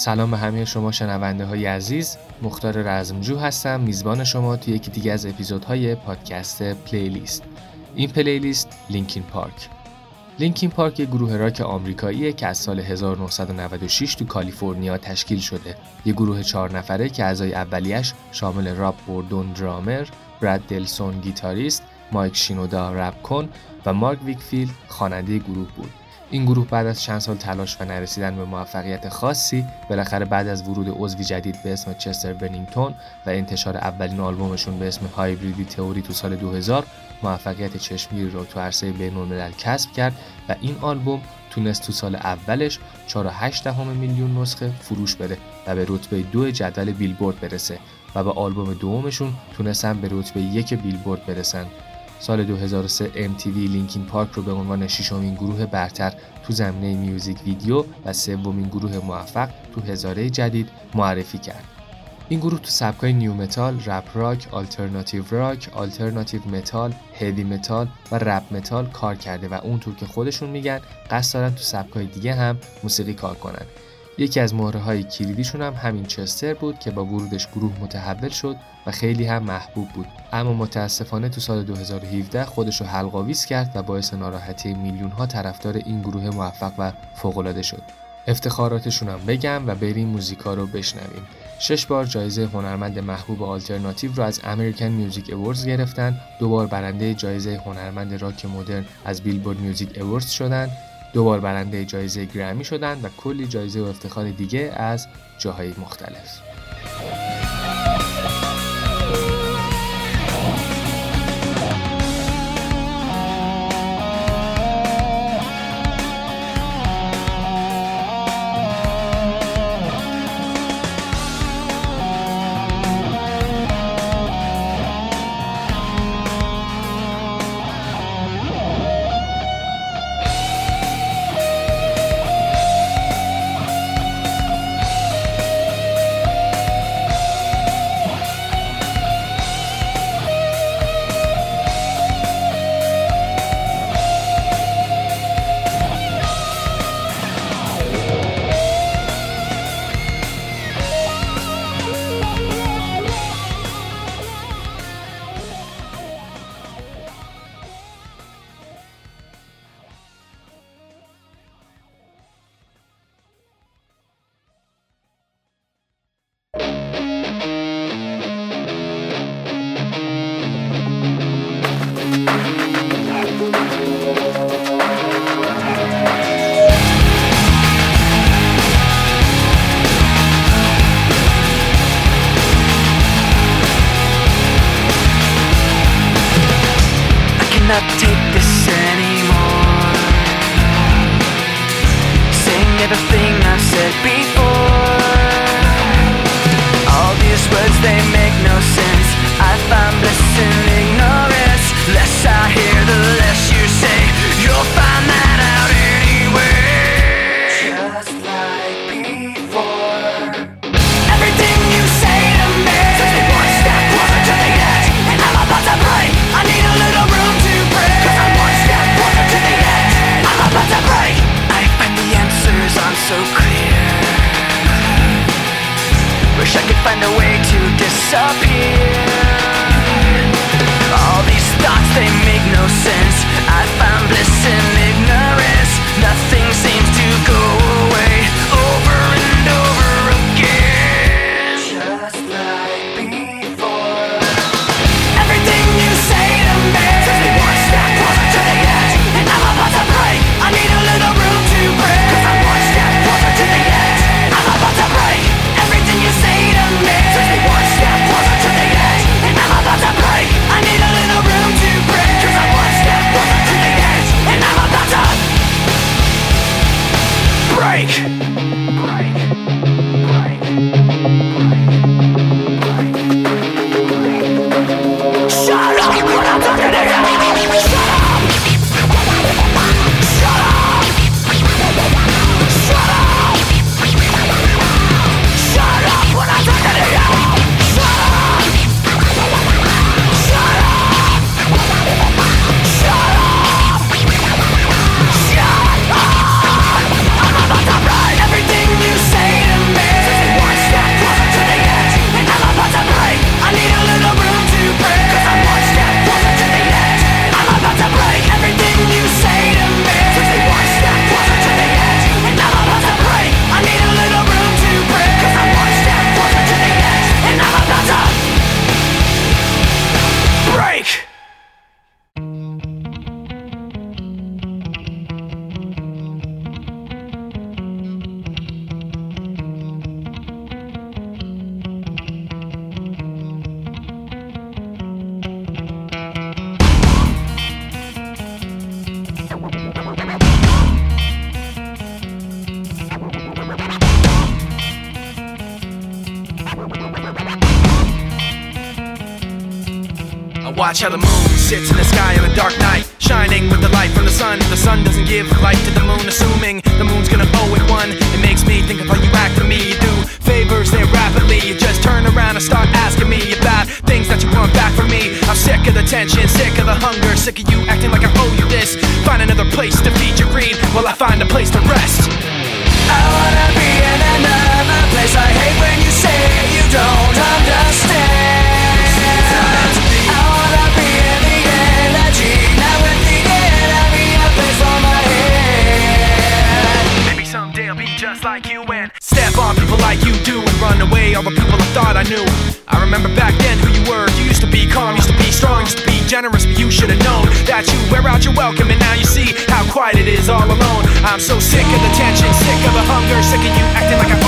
سلام به همه شما شنونده های عزیز. مختار رزمجو هستم. میزبان شما توی یکی دیگه از اپیزودهای پادکست پلیلیست. این پلیلیست لینکین پارک. لینکین پارک یه گروه راک آمریکاییه که از سال 1996 تو کالیفرنیا تشکیل شده. یه گروه چهار نفره که اعضای اولیش شامل راب بوردون درامر براد دلسون گیتاریست مایک شینودا رپ کن و مارک ویکفیلد خواننده گروه بود. این گروه بعد از چند سال تلاش و نرسیدن به موفقیت خاصی بالاخره بعد از ورود عضوی جدید به اسم چستر بنینگتون و انتشار اولین آلبومشون به اسم هایبریدی تئوری تو سال 2000 موفقیت چشمگیری رو تو عرصه بین‌الملل کسب کرد و این آلبوم تونست تو سال اولش 4.8 میلیون نسخه فروش بده و به رتبه دو جدول بیلبورد برسه و به آلبوم دومشون تونستن به رتبه یک بیلبورد برسن. سال 2003 MTV لینکین پارک رو به عنوان ششمین گروه برتر تو زمینه میوزیک ویدیو و سومین گروه موفق تو هزاره جدید معرفی کرد. این گروه تو سبکای نیو متال، رپ راک، آلترناتیو راک، آلترناتیو متال، هیوی متال و رپ متال کار کرده و اونطور که خودشون میگن قصد دارن تو سبکای دیگه هم موسیقی کار کنن. یکی از مهره های کلیدیشون هم همین چستر بود که با ورودش گروه متحول شد و خیلی هم محبوب بود. اما متاسفانه تو سال 2017 خودش رو حلقاویز کرد و باعث ناراحتی میلیون ها طرفدار این گروه موفق و فوقالعاده شد. افتخاراتشون هم بگم و بریم موزیکا رو بشنویم. شش بار جایزه هنرمند محبوب آلترناتیو رو از امریکن میوزیک اووردز گرفتن. دو بار برنده جایزه هنرمند راک مدرن از بیلبورد میوزیک اووردز شدن. دو بار برنده جایزه گرمی شدن و کلی جایزه و افتخار دیگه از جاهای مختلف. everything I said before. I'm so sick of the tension, sick of the hunger, sick of you acting like a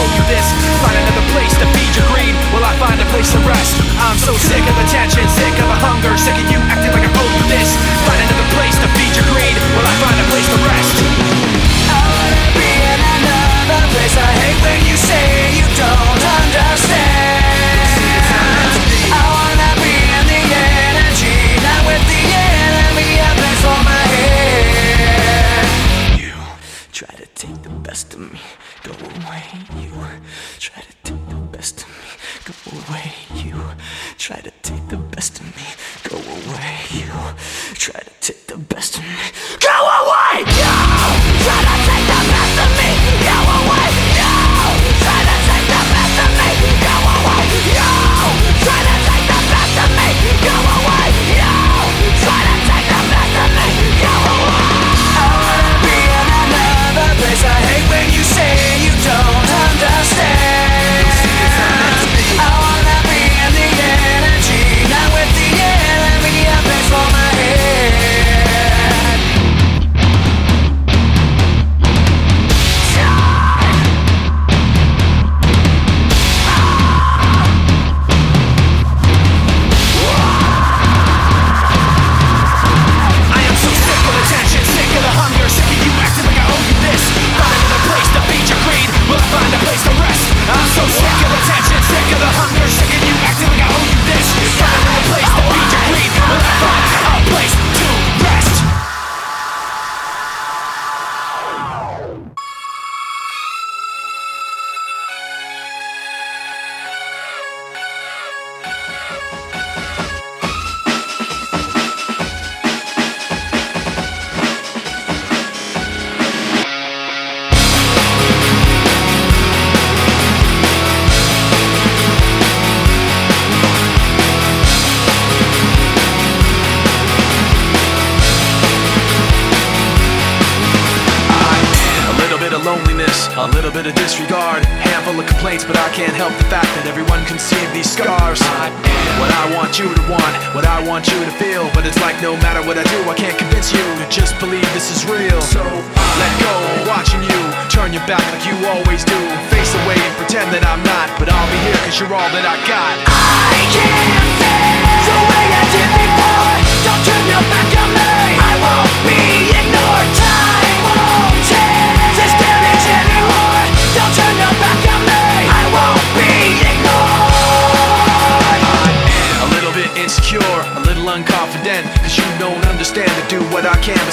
it back like you always do. Face away and pretend that I'm not But I'll be here cause you're all that I got. I can't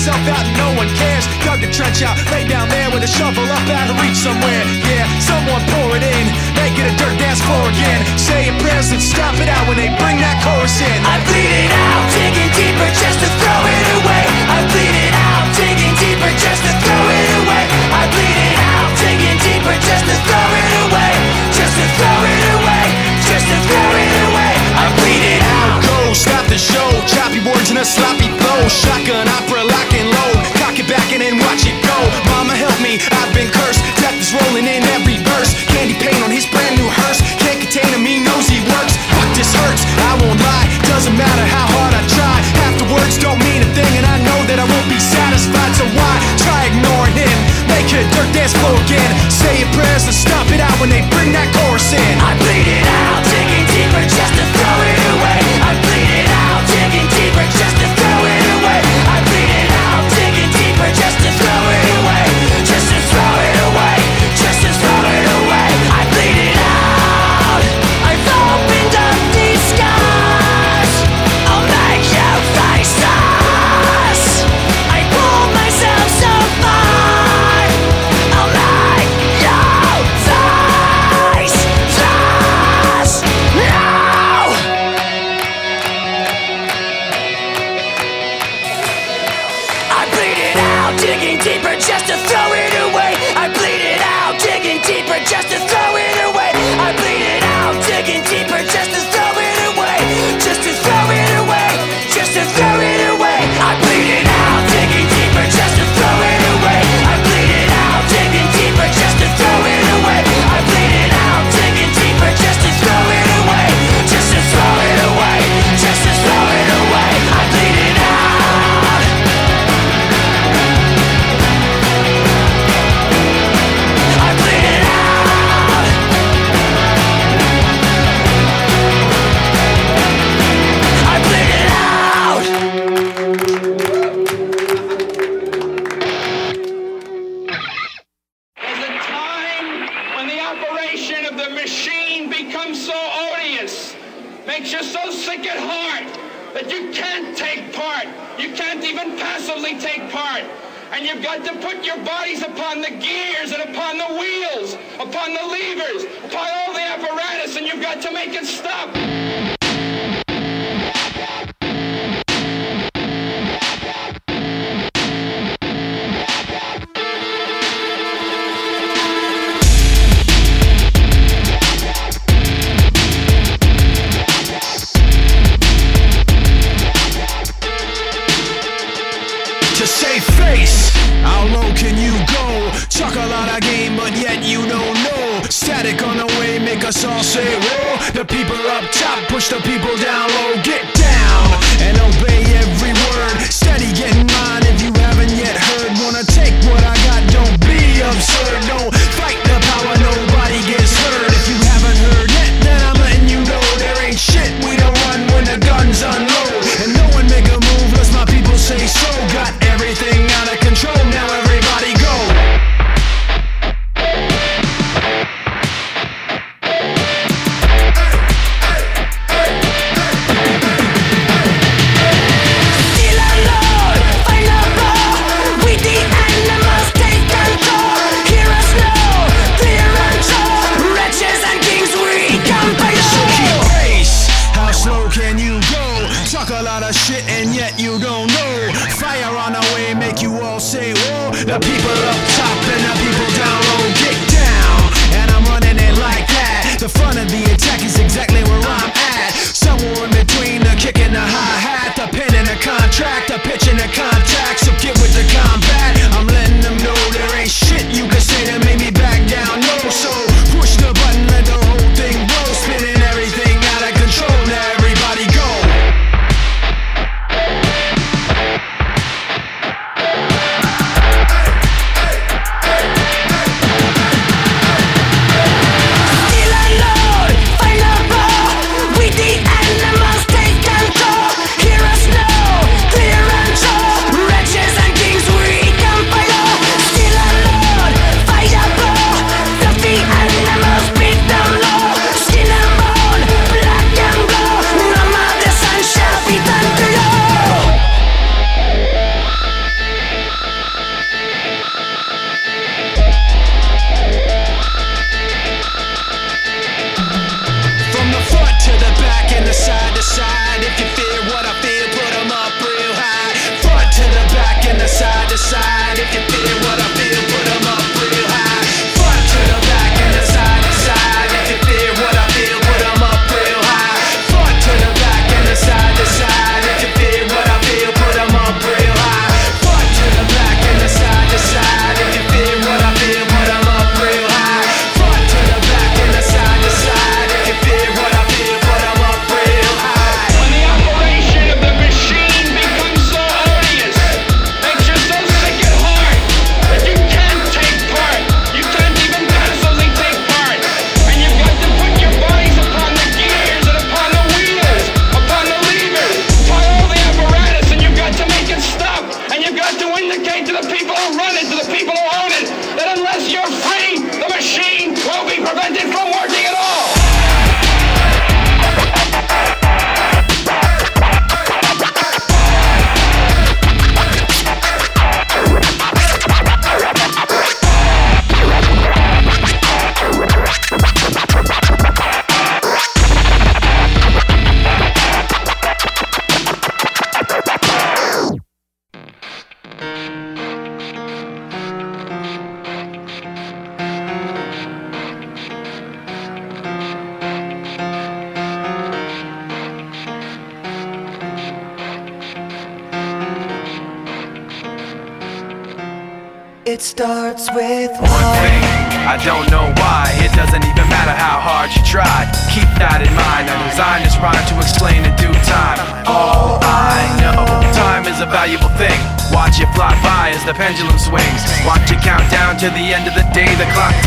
myself out and no one cares. Dug the trench out, lay down there with a shovel up out of reach somewhere. Yeah, someone pour it in, make it a dirt dance floor again. Say your prayers and stop it out when they bring that chorus in. I bleed it out, digging deeper just to throw it away. I bleed it out, digging deeper just to throw it away. I bleed it out, digging deeper just to throw it away. Just to throw it away, just to throw it away. I bleed it flow. Choppy words in a sloppy flow. Shotgun opera, lock and load. Cock it back and then watch it go. Mama help me, I've been cursed. Death is rolling in every verse. Candy paint on his brand new hearse. Can't contain him, he knows he works. Fuck this hurts, I won't lie. Doesn't matter how hard I try. Half the words don't mean a thing, and I know that I won't be satisfied. So why try ignoring him? Make a dirt dance flow again. Say your prayers and stop it out when they bring that chorus in. I bleed it out, digging deeper just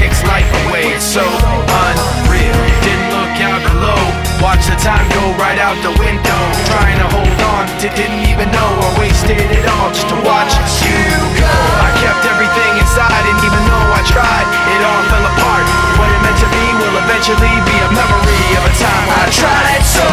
chick's life away. It's so unreal. Didn't look out below. Watch the time go right out the window. Trying to hold on to didn't even know I wasted it all just to watch you go. I kept everything inside, and even though I tried, it all fell apart. What it meant to be will eventually be a memory of a time I tried so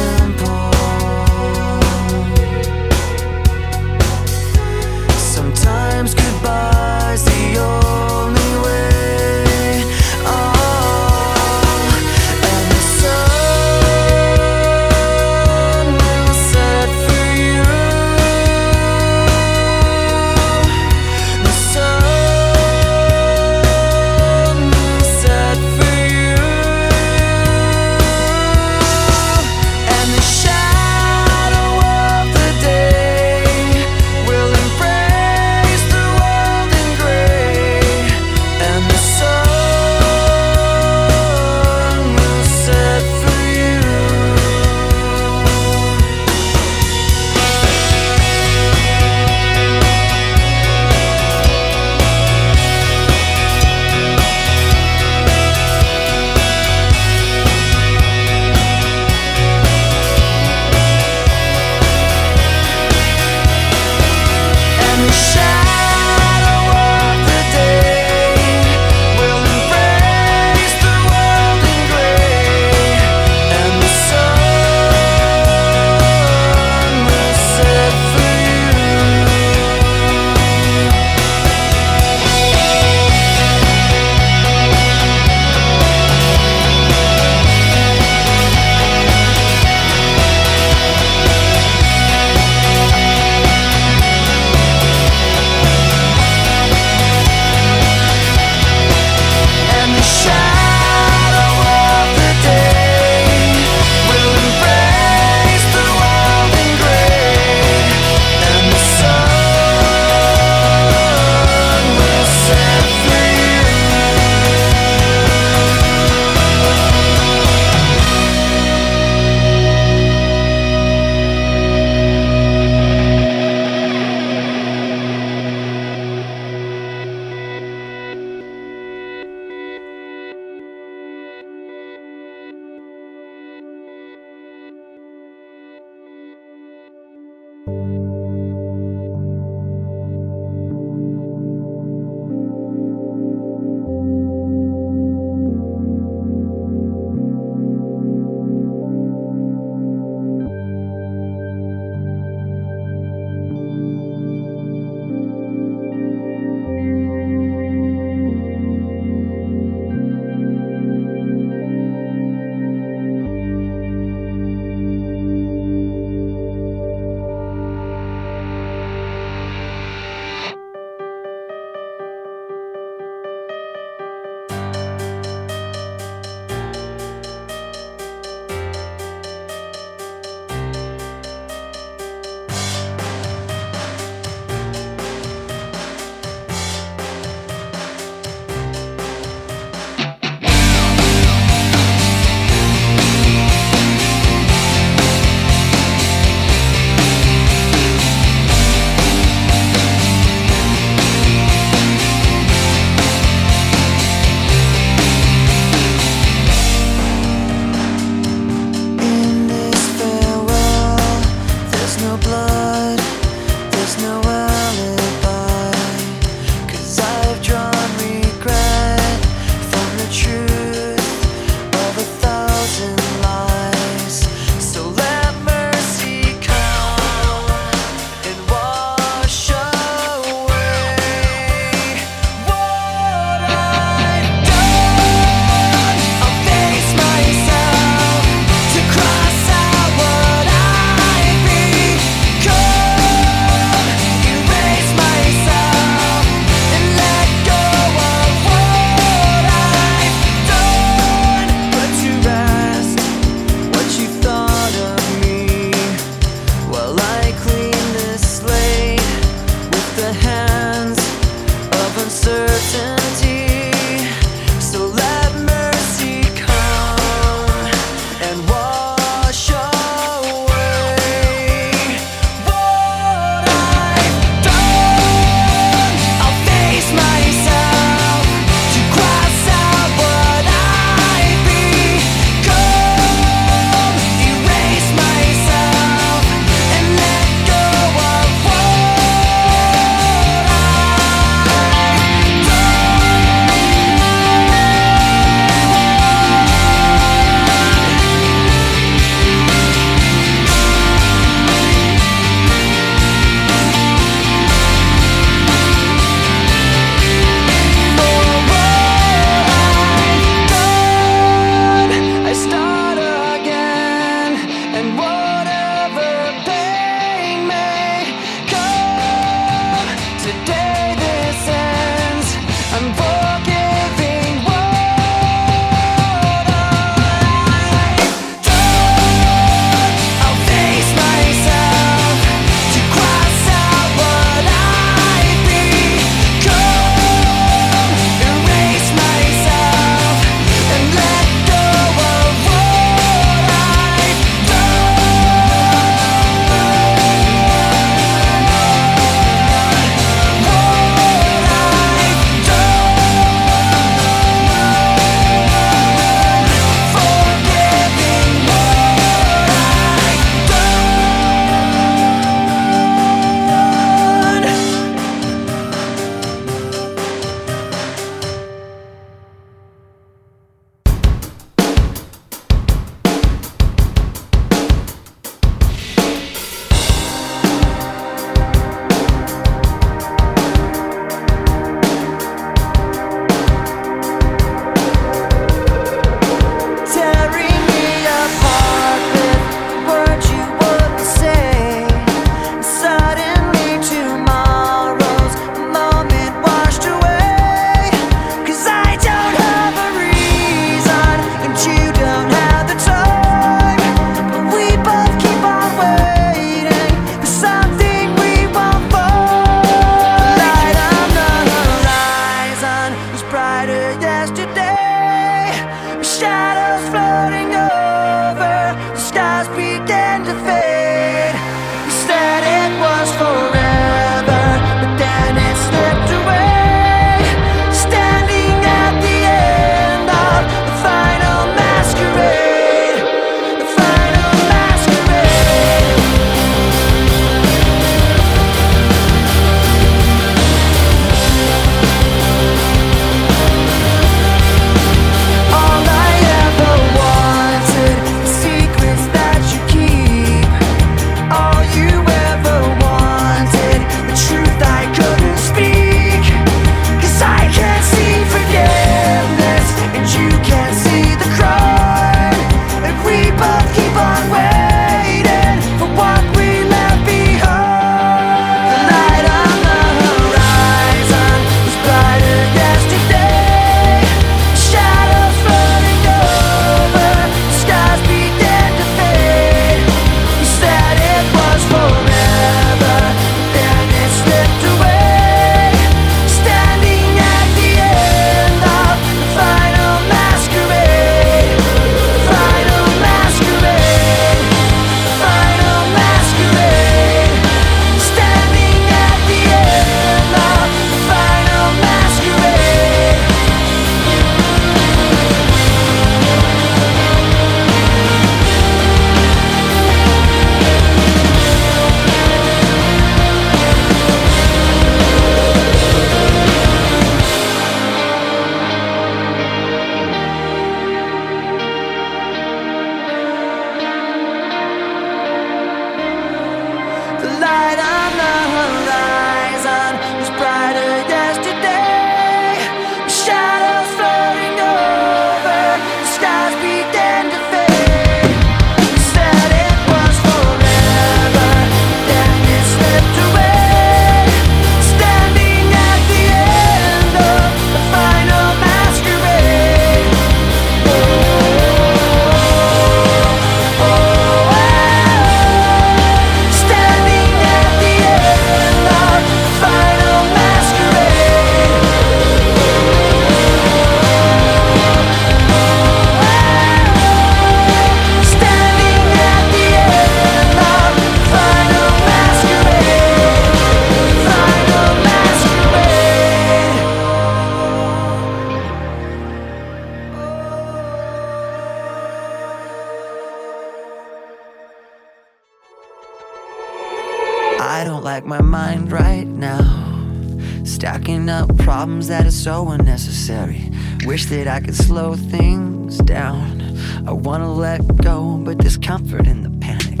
problems that are so unnecessary. Wish that I could slow things down. I wanna let go, but there's comfort in the panic.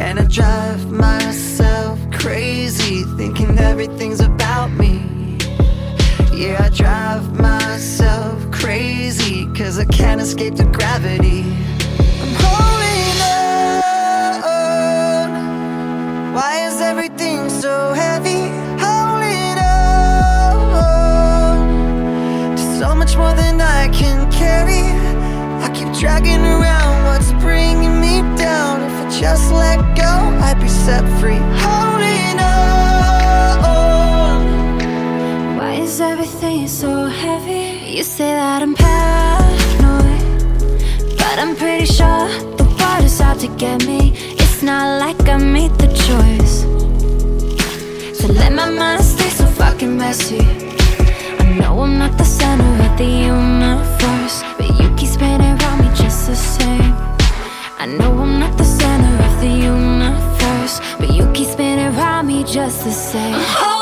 And I drive myself crazy, thinking everything's about me. Yeah, I drive myself crazy, cause I can't escape the gravity. I'm holding on. Why is everything so heavy? Dragging around what's bringing me down. If I just let go, I'd be set free. Holding on. Why is everything so heavy? You say that I'm paranoid, but I'm pretty sure the world is out to get me. It's not like I made the choice to let my mind stay so fucking messy. I know I'm not the center of the universe, but you keep spinning the same. I know I'm not the center of the universe, but you keep spinning around me just the same. Oh,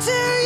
They'll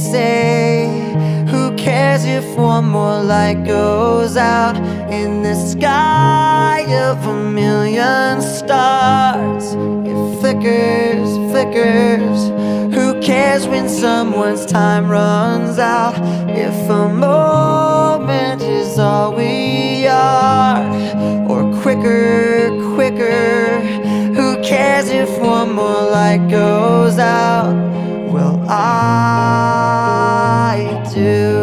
say, Who cares if one more light goes out in the sky of a million stars? It flickers, flickers. Who cares when someone's time runs out? If a moment is all we are, or quicker, quicker. Who cares if one more light goes out? I do.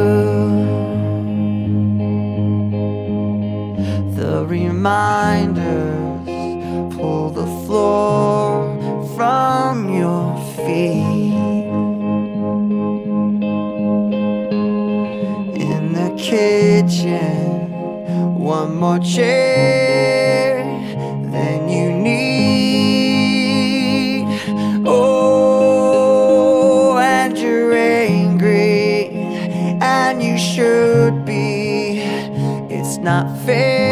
The reminders pull the floor from your feet. In the kitchen, one more chair not fair.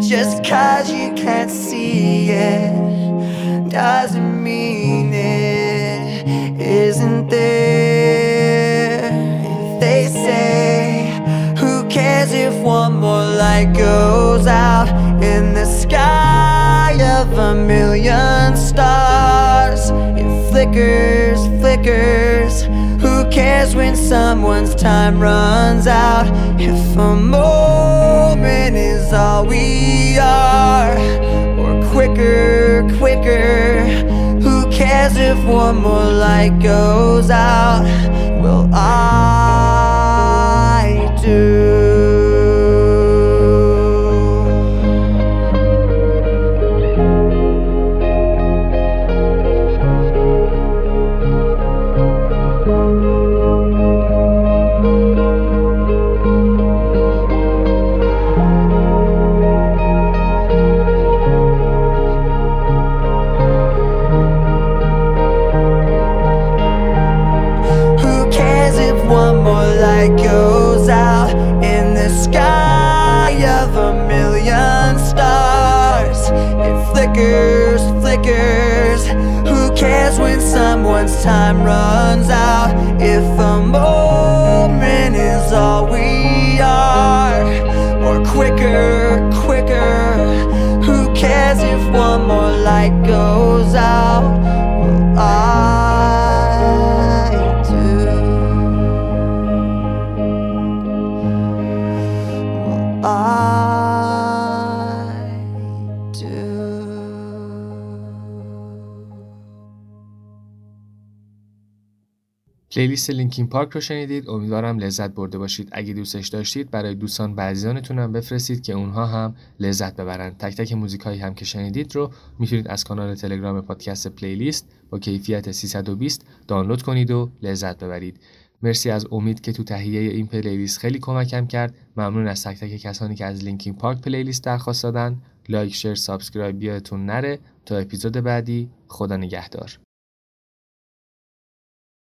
Just cause you can't see it doesn't mean it isn't there. If they say, Who cares if one more light goes out in the sky of a million stars? It flickers, flickers. Who cares when someone's time runs out? If a moment is all we are, or quicker, quicker. Who cares if one more light goes out? Well, I Who cares when someone's time runs out? If a پلیلیست لینکین پارک رو شنیدید. امیدوارم لذت برده باشید. اگه دوستش داشتید برای دوستان و هم بفرستید که اونها هم لذت ببرن تک تک موزیک هایی هم که شنیدید رو می‌تونید از کانال تلگرام پادکست پلیلیست با کیفیت 320 دانلود کنید و لذت ببرید. مرسی از امید که تو تهیه این پلیلیست خیلی کمکم کرد. ممنون از تک تک کسانی که از لینکین پارک پلیلیست درخواست دادن. لایک شیر سابسکرایب یادتون نره. تا اپیزود بعدی خدا نگهدار.